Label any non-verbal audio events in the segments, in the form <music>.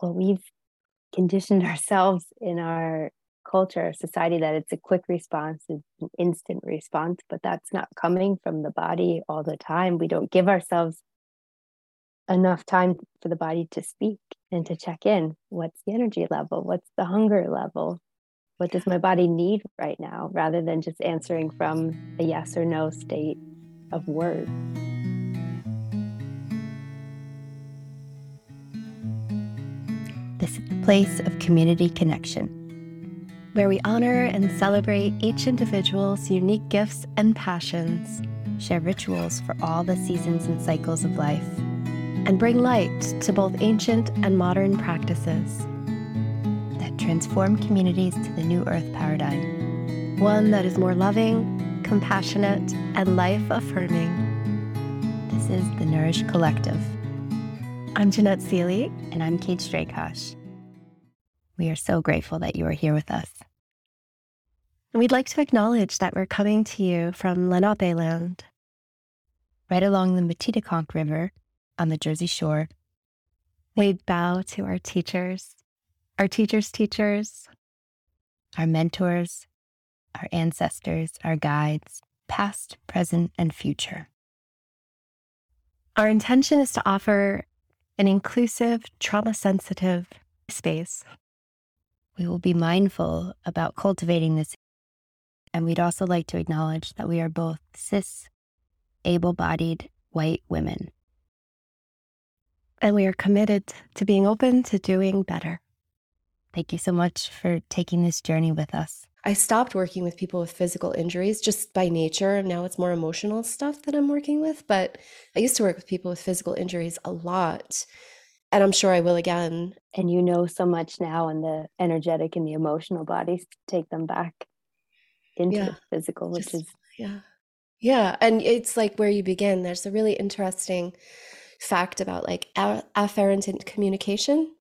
well, we've conditioned <laughs> ourselves in our culture, society, that it's a quick response, it's an instant response, but that's not coming from the body all the time. We don't give ourselves enough time for the body to speak and to check in. What's the energy level? What's the hunger level? What does my body need right now? Rather than just answering from a yes or no state of words. Place of community connection where we honor and celebrate each individual's unique gifts and passions, share rituals for all the seasons and cycles of life, and bring light to both ancient and modern practices that transform communities to the new earth paradigm. One that is more loving, compassionate, and life affirming. This is the Nourish Collective. I'm Jeanette Seely. And I'm Kate Strakosch. We are so grateful that you are here with us. We'd like to acknowledge that we're coming to you from Lenape Land, right along the Metedeconk River on the Jersey Shore. We bow to our teachers, our teachers' teachers, our mentors, our ancestors, our guides, past, present, and future. Our intention is to offer an inclusive, trauma sensitive space. We will be mindful about cultivating this and we'd also like to acknowledge that we are both cis, able bodied white women. And we are committed to being open to doing better. Thank you so much for taking this journey with us. I stopped working with people with physical injuries just by nature. Now it's more emotional stuff that I'm working with. But I used to work with people with physical injuries a lot. And I'm sure I will again. And you know so much now in the energetic and the emotional bodies take them back into yeah. the physical, which Just, is yeah. Yeah. And it's like where you begin. There's a really interesting fact about like afferent communication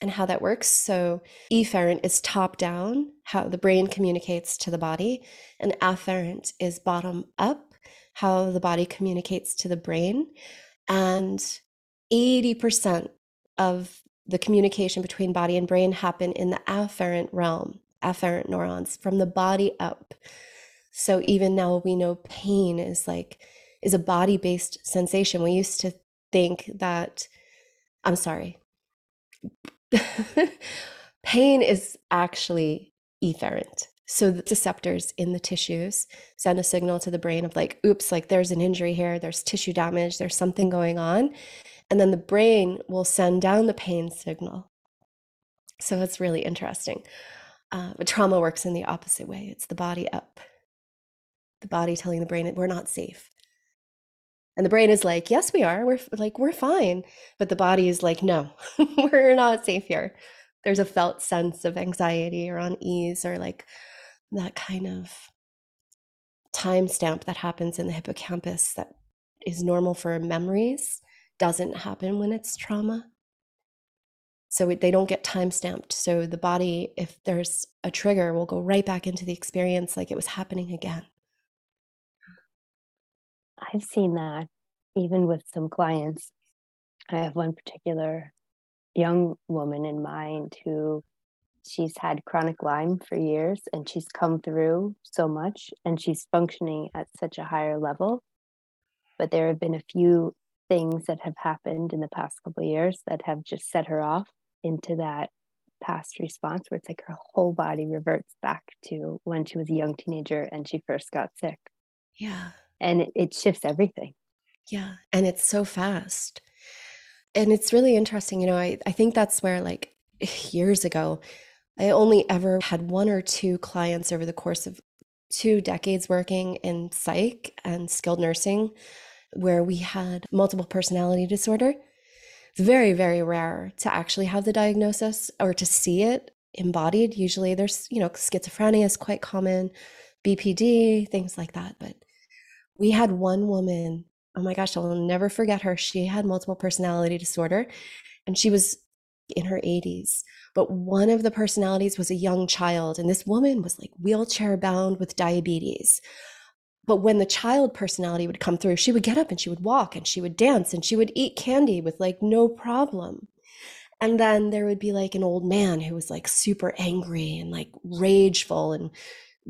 and how that works. So, efferent is top down, how the brain communicates to the body, and afferent is bottom up, how the body communicates to the brain. And 80% of the communication between body and brain happen in the afferent realm afferent neurons from the body up. So even now we know pain is like is a body-based sensation. We used to think that I'm sorry. <laughs> pain is actually efferent. So the receptors in the tissues send a signal to the brain of like, oops, like there's an injury here, there's tissue damage, there's something going on. And then the brain will send down the pain signal. So it's really interesting. Uh, but trauma works in the opposite way. It's the body up, the body telling the brain we're not safe. And the brain is like, yes, we are. We're like, we're fine. But the body is like, no, <laughs> we're not safe here. There's a felt sense of anxiety or unease or like that kind of timestamp that happens in the hippocampus that is normal for memories doesn't happen when it's trauma. So they don't get time stamped so the body if there's a trigger will go right back into the experience like it was happening again. I've seen that even with some clients. I have one particular young woman in mind who she's had chronic lyme for years and she's come through so much and she's functioning at such a higher level. But there have been a few things that have happened in the past couple years that have just set her off into that past response where it's like her whole body reverts back to when she was a young teenager and she first got sick. Yeah. And it, it shifts everything. Yeah. And it's so fast. And it's really interesting. You know, I, I think that's where, like, <sighs> years ago, I only ever had one or two clients over the course of two decades working in psych and skilled nursing where we had multiple personality disorder it's very, very rare to actually have the diagnosis or to see it embodied. Usually there's, you know, schizophrenia is quite common, BPD, things like that. But we had one woman, oh my gosh, I'll never forget her. She had multiple personality disorder and she was in her 80s. But one of the personalities was a young child. And this woman was like wheelchair bound with diabetes. But when the child personality would come through, she would get up and she would walk and she would dance and she would eat candy with like no problem. And then there would be like an old man who was like super angry and like rageful, and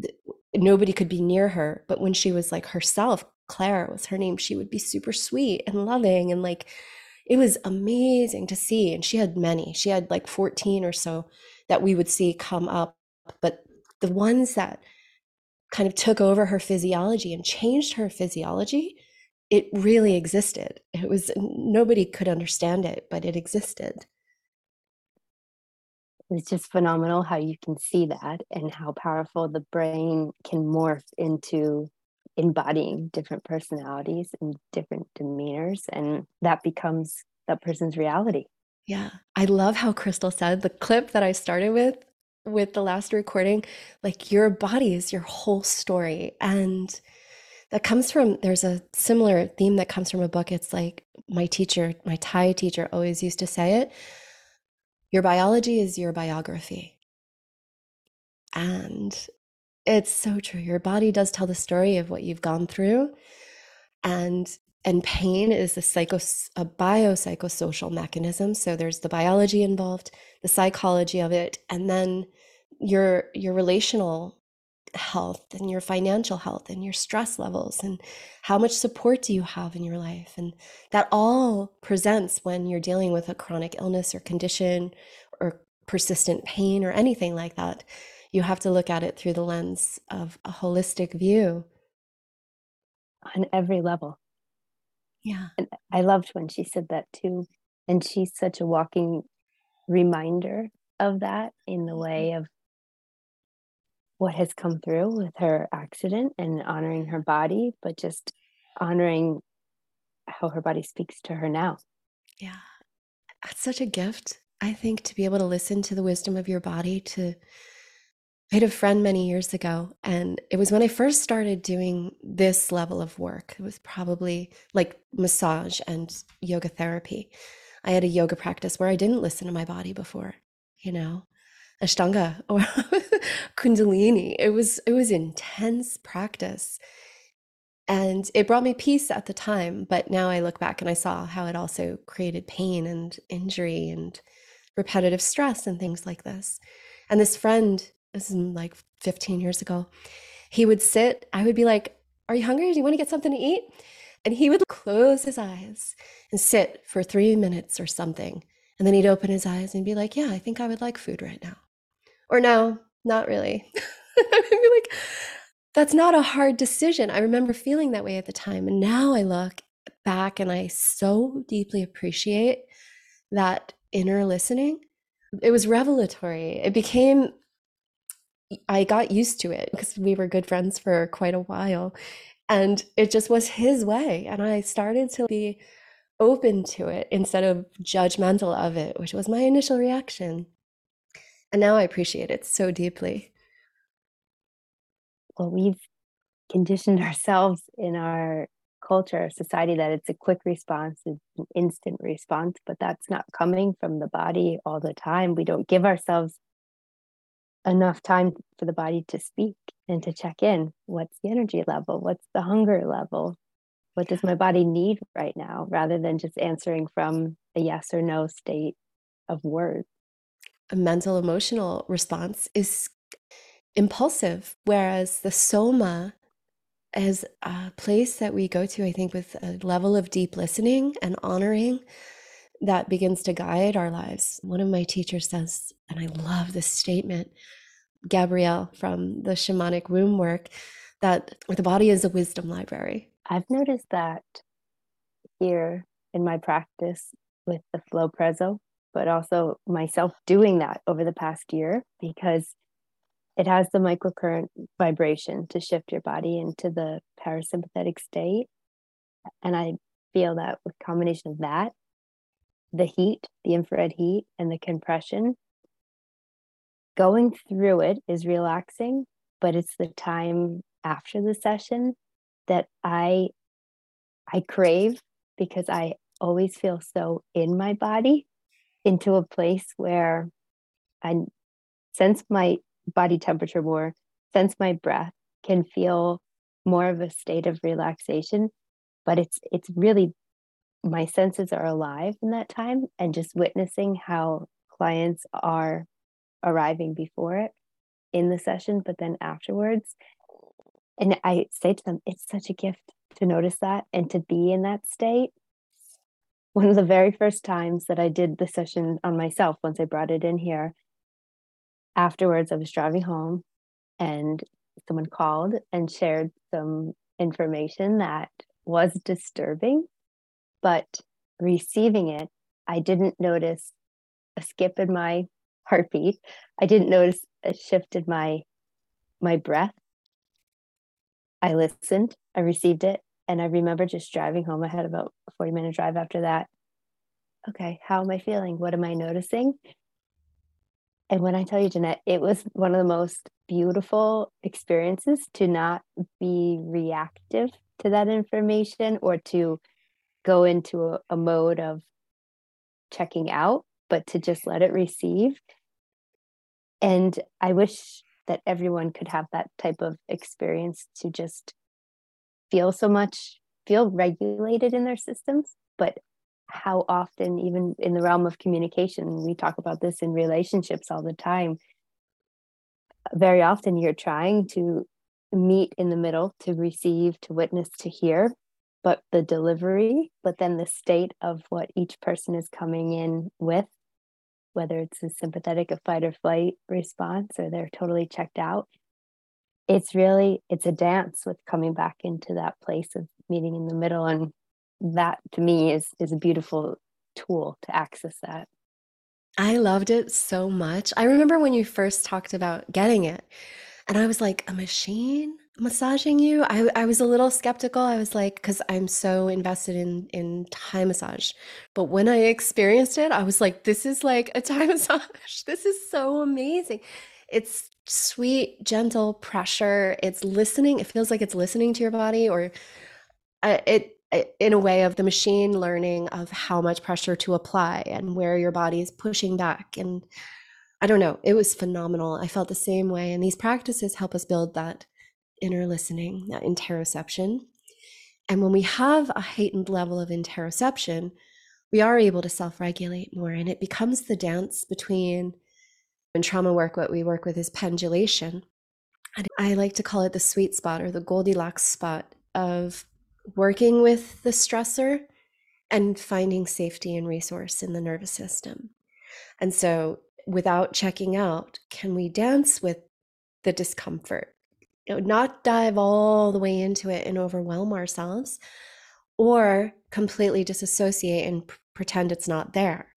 th- nobody could be near her. But when she was like herself, Claire was her name, she would be super sweet and loving. And like it was amazing to see. And she had many, she had like 14 or so that we would see come up. But the ones that kind of took over her physiology and changed her physiology, it really existed. It was nobody could understand it, but it existed. It's just phenomenal how you can see that and how powerful the brain can morph into embodying different personalities and different demeanors. And that becomes that person's reality. Yeah. I love how Crystal said the clip that I started with with the last recording, like your body is your whole story. And that comes from, there's a similar theme that comes from a book. It's like my teacher, my Thai teacher always used to say it your biology is your biography. And it's so true. Your body does tell the story of what you've gone through. And and pain is a psycho a biopsychosocial mechanism. So there's the biology involved the psychology of it and then your your relational health and your financial health and your stress levels and how much support do you have in your life? And that all presents when you're dealing with a chronic illness or condition or persistent pain or anything like that you have to look at it through the lens of a holistic view. On every level yeah. And I loved when she said that too. And she's such a walking reminder of that in the mm-hmm. way of what has come through with her accident and honoring her body, but just honoring how her body speaks to her now. Yeah. That's such a gift, I think, to be able to listen to the wisdom of your body, to I had a friend many years ago, and it was when I first started doing this level of work. It was probably like massage and yoga therapy. I had a yoga practice where I didn't listen to my body before, you know, Ashtanga or <laughs> Kundalini. It was it was intense practice. And it brought me peace at the time, but now I look back and I saw how it also created pain and injury and repetitive stress and things like this. And this friend this is like 15 years ago, he would sit, I would be like, Are you hungry? Do you want to get something to eat? And he would close his eyes and sit for three minutes or something. And then he'd open his eyes and be like, Yeah, I think I would like food right now. Or no, not really. <laughs> I'd be like, That's not a hard decision. I remember feeling that way at the time. And now I look back and I so deeply appreciate that inner listening. It was revelatory. It became I got used to it because we were good friends for quite a while. And it just was his way. And I started to be open to it instead of judgmental of it, which was my initial reaction. And now I appreciate it so deeply. Well, we've conditioned <laughs> ourselves in our culture, society, that it's a quick response, it's an instant response, but that's not coming from the body all the time. We don't give ourselves enough time for the body to speak and to check in. What's the energy level? What's the hunger level? What does my body need right now rather than just answering from a yes or no state of words? A mental emotional response is impulsive whereas the soma is a place that we go to i think with a level of deep listening and honoring that begins to guide our lives. One of my teachers says, and I love this statement, Gabrielle from the shamanic womb work, that the body is a wisdom library. I've noticed that here in my practice with the FlowPresso, but also myself doing that over the past year because it has the microcurrent vibration to shift your body into the parasympathetic state. And I feel that with combination of that the heat, the infrared heat, and the compression. Going through it is relaxing, but it's the time after the session that I I crave because I always feel so in my body into a place where I sense my body temperature more, sense my breath, can feel more of a state of relaxation, but it's it's really my senses are alive in that time and just witnessing how clients are arriving before it in the session, but then afterwards. And I say to them, it's such a gift to notice that and to be in that state. One of the very first times that I did the session on myself, once I brought it in here, afterwards, I was driving home and someone called and shared some information that was disturbing, but receiving it, I didn't notice a skip in my <laughs> heartbeat. I didn't notice a shift in my my breath. I listened, I received it, and I remember just driving home. I had about a 40 minute drive after that. Okay, how am I feeling? What am I noticing? And when I tell you, Jeanette, it was one of the most beautiful experiences to not be reactive to that information or to go into a, a mode of checking out, but to just let it receive. And I wish that everyone could have that type of experience to just feel so much, feel regulated in their systems, but how often, even in the realm of communication, we talk about this in relationships all the time. Very often, you're trying to meet in the middle to receive, to witness, to hear, but the delivery, but then the state of what each person is coming in with, whether it's a sympathetic, a fight or flight response, or they're totally checked out. It's really it's a dance with coming back into that place of meeting in the middle, and that to me is is a beautiful tool to access that. I loved it so much. I remember when you first talked about getting it, and I was like, a machine massaging you? I, I was a little skeptical. I was like, because I'm so invested in in Thai massage. But when I experienced it, I was like, this is like a Thai <laughs> massage. This is so amazing. It's sweet, gentle pressure. It's listening. It feels like it's listening to your body, or uh, it in a way of the machine learning of how much pressure to apply and where your body is pushing back and I don't know, it was phenomenal. I felt the same way. And these practices help us build that inner listening, that interoception. And when we have a heightened level of interoception, we are able to self regulate more. And it becomes the dance between, in trauma work, what we work with is pendulation. And I like to call it the sweet spot or the Goldilocks spot of working with the stressor and finding safety and resource in the nervous system. And so without checking out, can we dance with the discomfort? You know, not dive all the way into it and overwhelm ourselves, or completely disassociate and pretend it's not there.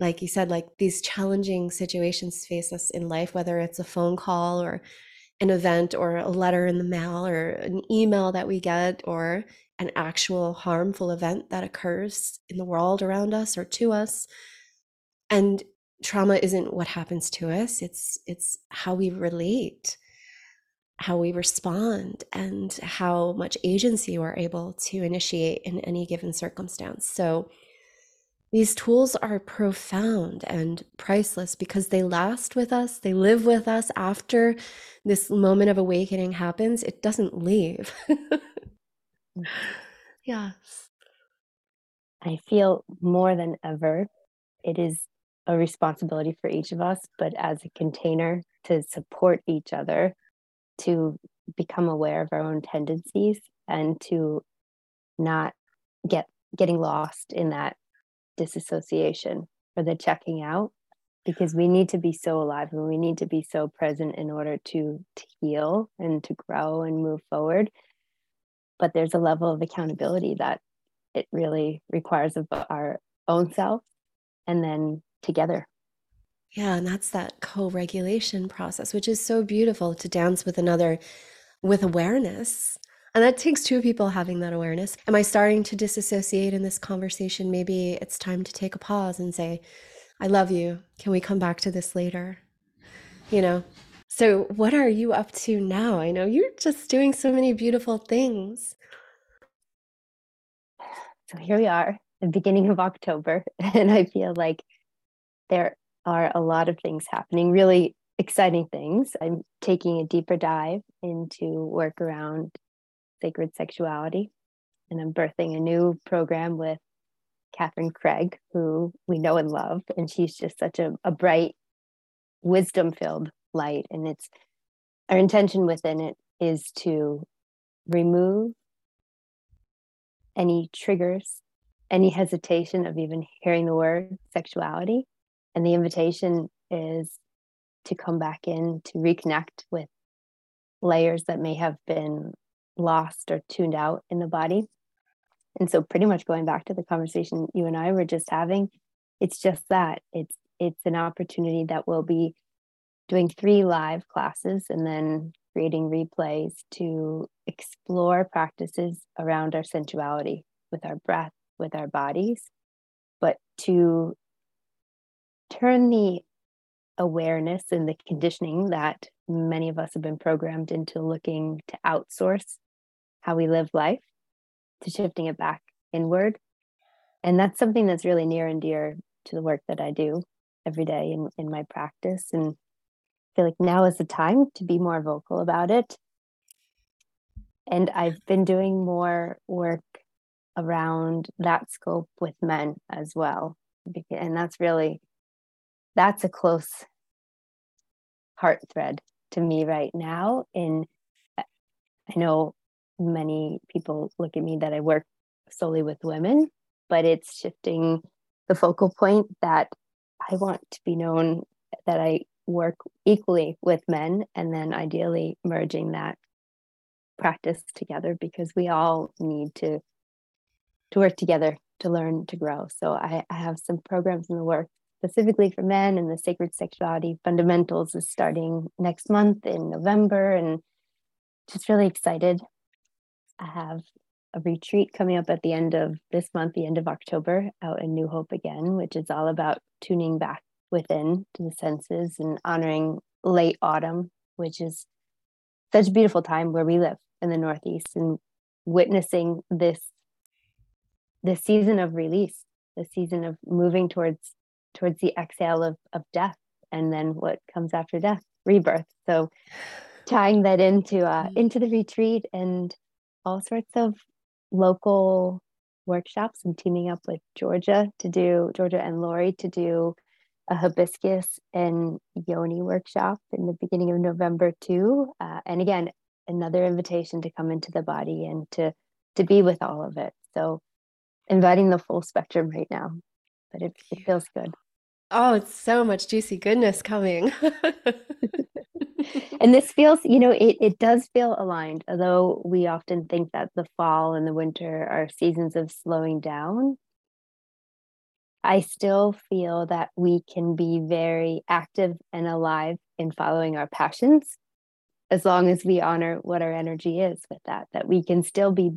Like you said, like these challenging situations face us in life, whether it's a phone call or an event or a letter in the mail or an email that we get or an actual harmful event that occurs in the world around us or to us. And trauma isn't what happens to us it's it's how we relate how we respond and how much agency we're able to initiate in any given circumstance. So these tools are profound and priceless because they last with us they live with us. After this moment of awakening happens it doesn't leave. <laughs> Yes. I feel more than ever it is a responsibility for each of us, but as a container to support each other, to become aware of our own tendencies and to not get getting lost in that disassociation or the checking out because we need to be so alive and we need to be so present in order to, to heal and to grow and move forward but there's a level of accountability that it really requires of our own self and then together. Yeah, and that's that co regulation process, which is so beautiful to dance with another with awareness. And that takes two people having that awareness. Am I starting to disassociate in this conversation? Maybe it's time to take a pause and say, I love you. Can we come back to this later? You know? So, what are you up to now? I know you're just doing so many beautiful things. So, here we are, the beginning of October, <laughs> and I feel like there are a lot of things happening, really exciting things. I'm taking a deeper dive into work around sacred sexuality, and I'm birthing a new program with Catherine Craig, who we know and love. And she's just such a, a bright, wisdom filled light. And it's our intention within it is to remove any triggers, any hesitation of even hearing the word sexuality. And the invitation is to come back in to reconnect with layers that may have been lost or tuned out in the body. And so pretty much going back to the conversation you and I were just having, it's just that. It's it's an opportunity that we'll be doing three live classes and then creating replays to explore practices around our sensuality with our breath, with our bodies, but to turn the awareness and the conditioning that many of us have been programmed into looking to outsource how we live life to shifting it back inward. And that's something that's really near and dear to the work that I do every day in, in my practice. And I feel like now is the time to be more vocal about it. And I've been doing more work around that scope with men as well. And that's really that's a close heart thread to me right now. And I know many people look at me that I work solely with women, but it's shifting the focal point that I want to be known that I work equally with men and then ideally merging that practice together because we all need to to work together to learn to grow. So I, I have some programs in the work specifically for men and the sacred sexuality fundamentals is starting next month in November and just really excited. I have a retreat coming up at the end of this month, the end of October, out in New Hope again, which is all about tuning back within to the senses and honoring late autumn, which is such a beautiful time where we live in the Northeast and witnessing this this season of release, the season of moving towards towards the exhale of, of death and then what comes after death rebirth. So tying that into uh, mm-hmm. into the retreat and all sorts of local workshops and teaming up with georgia to do georgia and lori to do a hibiscus and yoni workshop in the beginning of november too. Uh, and again another invitation to come into the body and to to be with all of it. So inviting the full spectrum right now but it, it feels good Oh, it's so much juicy goodness coming. <laughs> and this feels, you know, it, it does feel aligned, although we often think that the fall and the winter are seasons of slowing down. I still feel that we can be very active and alive in following our passions as long as we honor what our energy is with that, that we can still be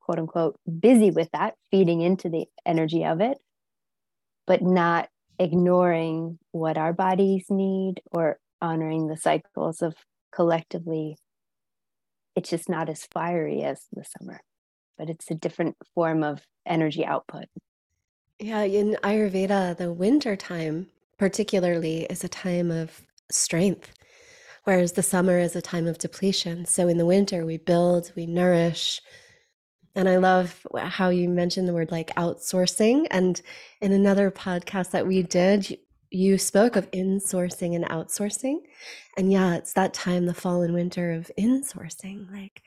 quote unquote busy with that, feeding into the energy of it, but not ignoring what our bodies need or honoring the cycles of collectively it's just not as fiery as the summer but it's a different form of energy output. Yeah in ayurveda the winter time particularly is a time of strength whereas the summer is a time of depletion. So in the winter we build we nourish and I love how you mentioned the word like outsourcing. And in another podcast that we did, you spoke of insourcing and outsourcing. And yeah, it's that time, the fall and winter of insourcing. Like,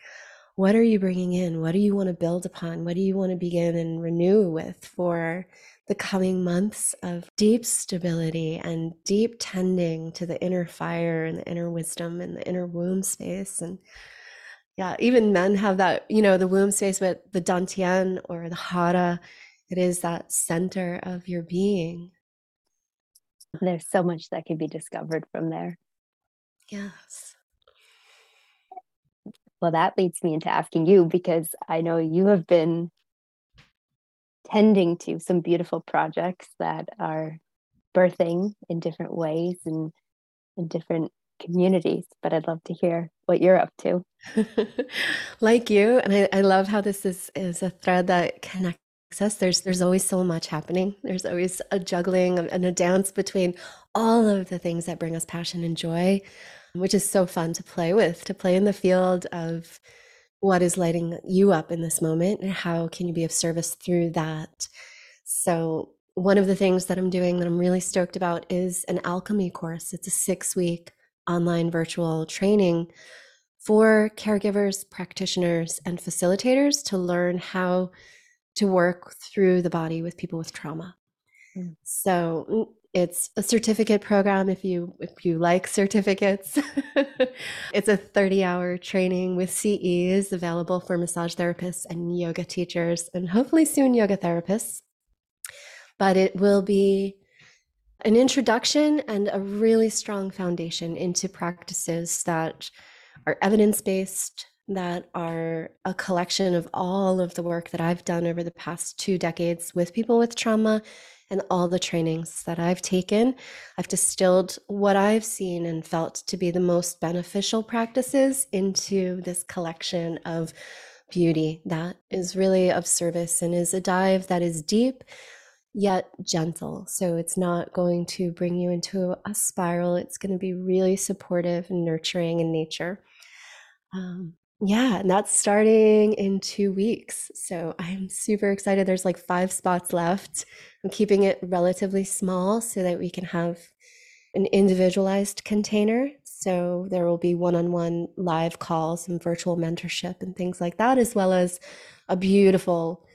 what are you bringing in? What do you want to build upon? What do you want to begin and renew with for the coming months of deep stability and deep tending to the inner fire and the inner wisdom and the inner womb space? And yeah, even men have that, you know, the womb space, but the dantian or the hara, it is that center of your being. There's so much that can be discovered from there. Yes. Well, that leads me into asking you because I know you have been tending to some beautiful projects that are birthing in different ways and in different communities, but I'd love to hear what you're up to. <laughs> like you, and I, I love how this is is a thread that connects us. There's there's always so much happening. There's always a juggling and a dance between all of the things that bring us passion and joy, which is so fun to play with, to play in the field of what is lighting you up in this moment and how can you be of service through that So, one of the things that I'm doing that I'm really stoked about is an alchemy course. It's a six week online virtual training for caregivers, practitioners, and facilitators to learn how to work through the body with people with trauma. Mm. So mm, it's a certificate program if you if you like certificates. <laughs> it's a 30-hour training with CEs available for massage therapists and yoga teachers and hopefully soon yoga therapists. But it will be an introduction and a really strong foundation into practices that are evidence based, that are a collection of all of the work that I've done over the past two decades with people with trauma and all the trainings that I've taken. I've distilled what I've seen and felt to be the most beneficial practices into this collection of beauty that is really of service and is a dive that is deep yet gentle. So it's not going to bring you into a spiral. It's going to be really supportive and nurturing in nature. Um, yeah, and that's starting in two weeks. So I'm super excited. There's like five spots left. I'm keeping it relatively small so that we can have an individualized container. So there will be one on one live calls and virtual mentorship and things like that, as well as a beautiful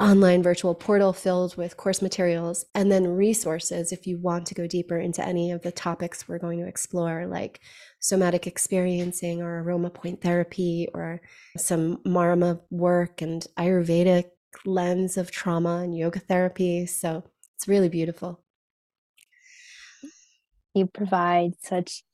online virtual portal filled with course materials and then resources if you want to go deeper into any of the topics we're going to explore, like somatic experiencing or aroma point therapy or some marma work and Ayurvedic lens of trauma and yoga therapy. So it's really beautiful. You provide such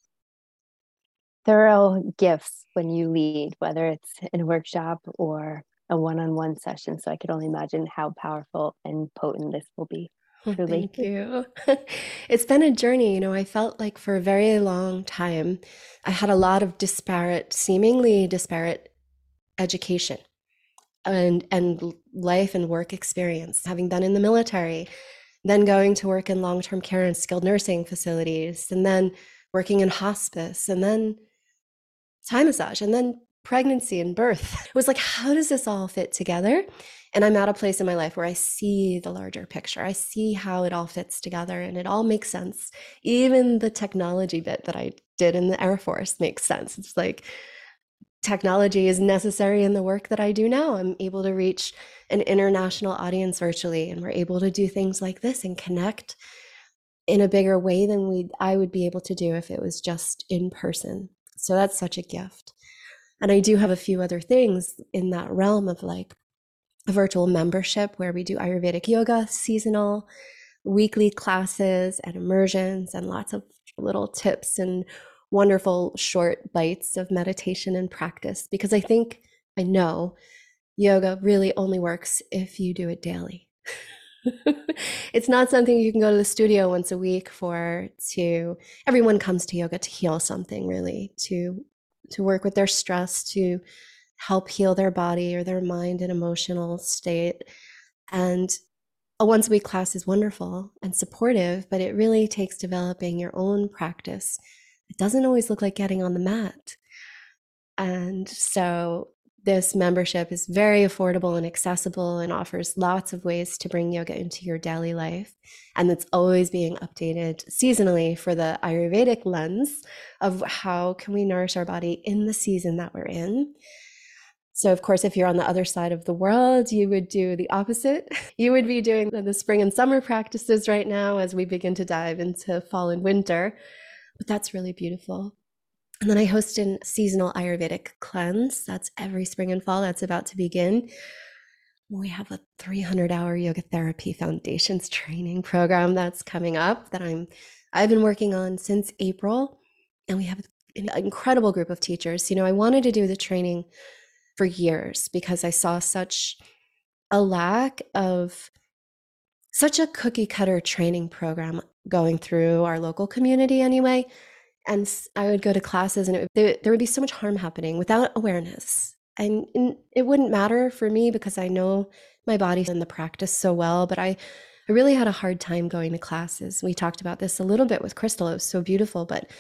thorough gifts when you lead, whether it's in a workshop or a one-on-one session so i could only imagine how powerful and potent this will be. Oh, Truly. thank you. <laughs> It's been a journey you know i felt like for a very long time i had a lot of disparate seemingly disparate education and and life and work experience. Having been in the military then going to work in long-term care and skilled nursing facilities and then working in hospice and then Thai massage and then pregnancy and birth. <laughs> It was like, how does this all fit together? And I'm at a place in my life where I see the larger picture. I see how it all fits together and it all makes sense. Even the technology bit that I did in the Air Force makes sense. It's like technology is necessary in the work that I do now. I'm able to reach an international audience virtually and we're able to do things like this and connect in a bigger way than we I would be able to do if it was just in person. So that's such a gift. And I do have a few other things in that realm of like a virtual membership where we do Ayurvedic yoga, seasonal, weekly classes and immersions, and lots of little tips and wonderful short bites of meditation and practice. Because I think, I know yoga really only works if you do it daily. <laughs> it's not something you can go to the studio once a week for to everyone comes to yoga to heal something really to to work with their stress to help heal their body or their mind and emotional state. And a once a week class is wonderful and supportive, but it really takes developing your own practice. It doesn't always look like getting on the mat. And so this membership is very affordable and accessible and offers lots of ways to bring yoga into your daily life. And it's always being updated seasonally for the Ayurvedic lens of how can we nourish our body in the season that we're in. So, of course, if you're on the other side of the world, you would do the opposite. <laughs> You would be doing the spring and summer practices right now as we begin to dive into fall and winter. But that's really beautiful. And then I host a seasonal Ayurvedic cleanse. That's every spring and fall. That's about to begin. We have a 300 hour yoga therapy foundations <laughs> training program that's coming up that I'm I've been working on since April and we have an incredible group of teachers. You know, I wanted to do the training for years because I saw such a lack of such a cookie cutter training program going through our local community anyway and I would go to classes and it, there, there would be so much harm happening without awareness. And, and it wouldn't matter for me because I know my body and the practice so well, but I, I really had a hard time going to classes. We talked about this a little bit with Crystal. It was so beautiful. But,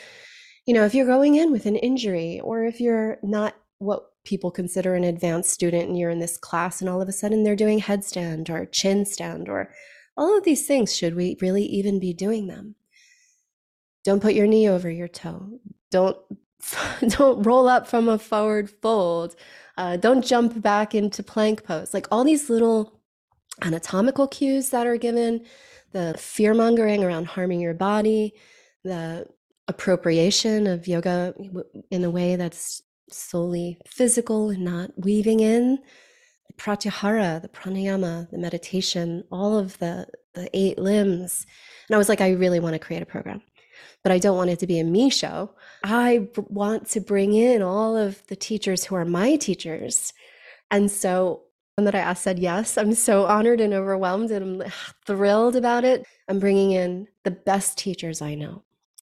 you know, if you're going in with an injury or if you're not what people consider an advanced student and you're in this class and all of a sudden they're doing headstand or chin stand or all of these things should we really even be doing them don't put your knee over your toe. Don't <laughs> don't roll up from a forward fold. Uh, don't jump back into plank pose. Like all these little anatomical cues that are given the fear mongering around harming your body the appropriation of yoga in a way that's solely physical and not weaving in. The pratyahara, the pranayama, the meditation, all of the, the eight limbs. And I was like, I really want to create a program, but I don't want it to be a me show. I want to bring in all of the teachers who are my teachers. And so when that I asked said yes. I'm so honored and overwhelmed and I'm thrilled about it. I'm bringing in the best teachers I know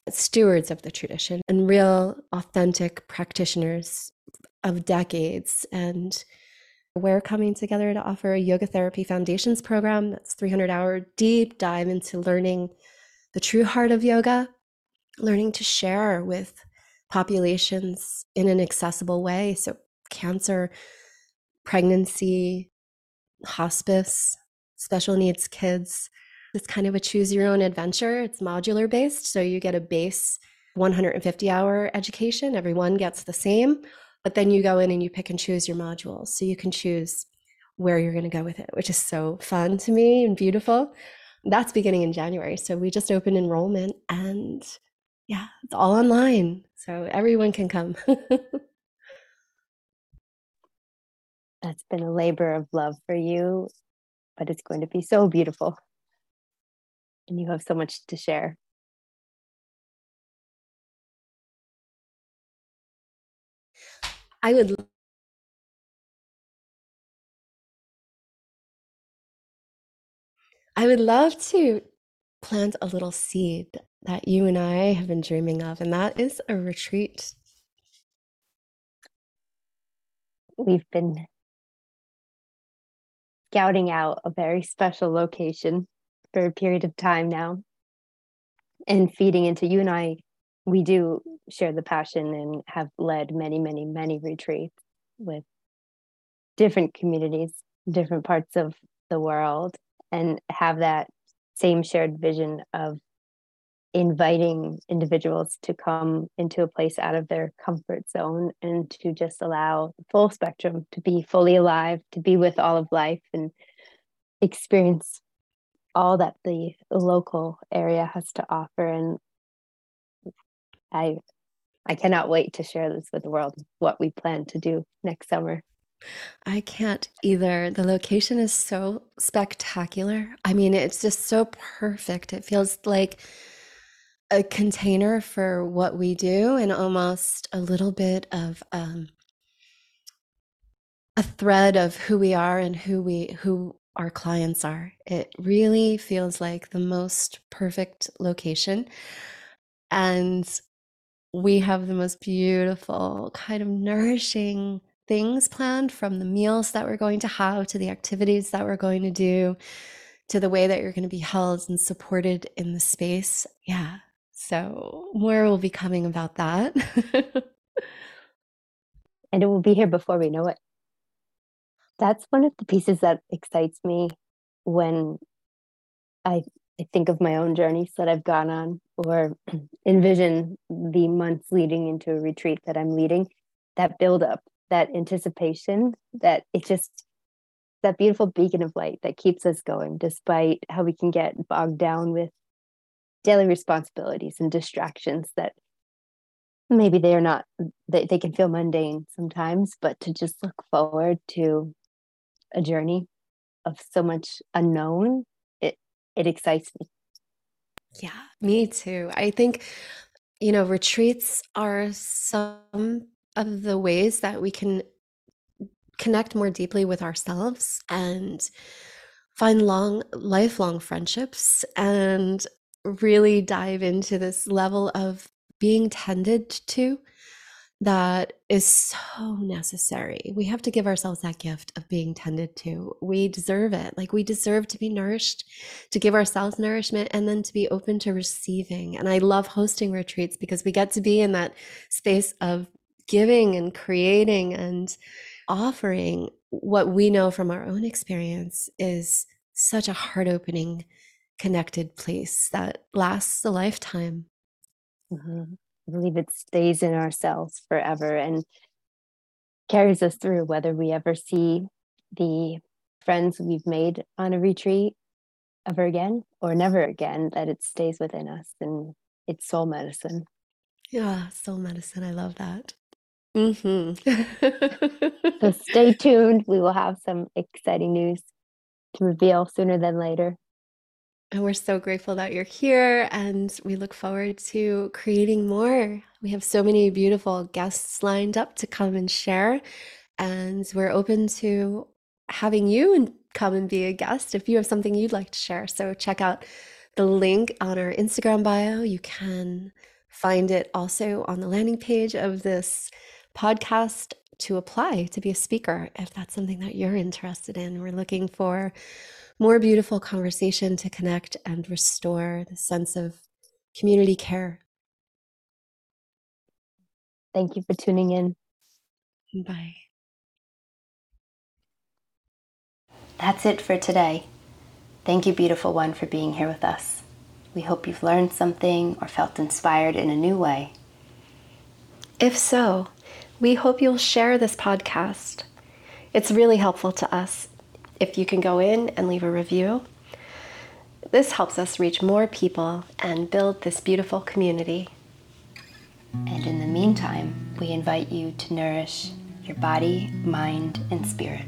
stewards of the tradition and real authentic practitioners of decades and we're coming together to offer a yoga therapy foundations program that's 300 hour deep dive into learning the true heart of yoga learning to share with populations in an accessible way so cancer pregnancy hospice special needs kids it's kind of a choose your own adventure. It's modular based. So you get a base 150 hour education, everyone gets the same. But then you go in and you pick and choose your modules. So you can choose where you're going to go with it, which is so fun to me and beautiful. That's beginning in January. So we just opened enrollment and yeah, it's all online. So everyone can come. <laughs> That's been a labor of love for you, but it's going to be so beautiful and you have so much to share. I would I would love to plant a little seed that you and I have been dreaming of, and that is a retreat. We've been scouting out a very special location for a period of time now and feeding into you and I we do share the passion and have led many many many retreats with different communities different parts of the world and have that same shared vision of inviting individuals to come into a place out of their comfort zone and to just allow the full spectrum to be fully alive to be with all of life and experience all that the local area has to offer. And i i cannot wait to share this with the world what we plan to do next summer. I can't either. The location is so spectacular. I mean it's just so perfect. It feels like a container for what we do and almost a little bit of um, a thread of who we are and who we who our clients are. It really feels like the most perfect location. And we have the most beautiful, kind of nourishing things planned from the meals that we're going to have to the activities that we're going to do to the way that you're going to be held and supported in the space. Yeah. So, more will be coming about that. <laughs> and it will be here before we know it that's one of the pieces that excites me when I, I think of my own journeys that I've gone on or <clears throat> envision the months leading into a retreat that I'm leading, that build up, that anticipation, that it just that beautiful beacon of light that keeps us going despite how we can get bogged down with daily responsibilities and distractions that maybe they are not they, they can feel mundane sometimes but to just look forward to a journey of so much unknown, it it excites me. Yeah, me too. I think you know, retreats are some of the ways that we can connect more deeply with ourselves and find long lifelong friendships and really dive into this level of being tended to that is so necessary. We have to give ourselves that gift of being tended to. We deserve it. Like we deserve to be nourished, to give ourselves nourishment, and then to be open to receiving. And I love hosting retreats because we get to be in that space of giving and creating and offering what we know from our own experience is such a heart opening, connected place that lasts a lifetime. Mm-hmm. I believe it stays in ourselves forever and carries us through, whether we ever see the friends we've made on a retreat ever again or never again, that it stays within us and it's soul medicine. Yeah, soul medicine. I love that. Mm-hmm. so <laughs> stay tuned. We will have some exciting news to reveal sooner than later. And we're so grateful that you're here and we look forward to creating more. We have so many beautiful guests lined up to come and share. And we're open to having you and come and be a guest if you have something you'd like to share. So check out the link on our Instagram bio. You can find it also on the landing page of this podcast to apply to be a speaker if that's something that you're interested in. We're looking for more beautiful conversation to connect and restore the sense of community care. Thank you for tuning in. Bye. That's it for today. Thank you, beautiful one, for being here with us. We hope you've learned something or felt inspired in a new way. If so, we hope you'll share this podcast. It's really helpful to us if you can go in and leave a review. This helps us reach more people and build this beautiful community. And in the meantime, we invite you to nourish your body, mind, and spirit.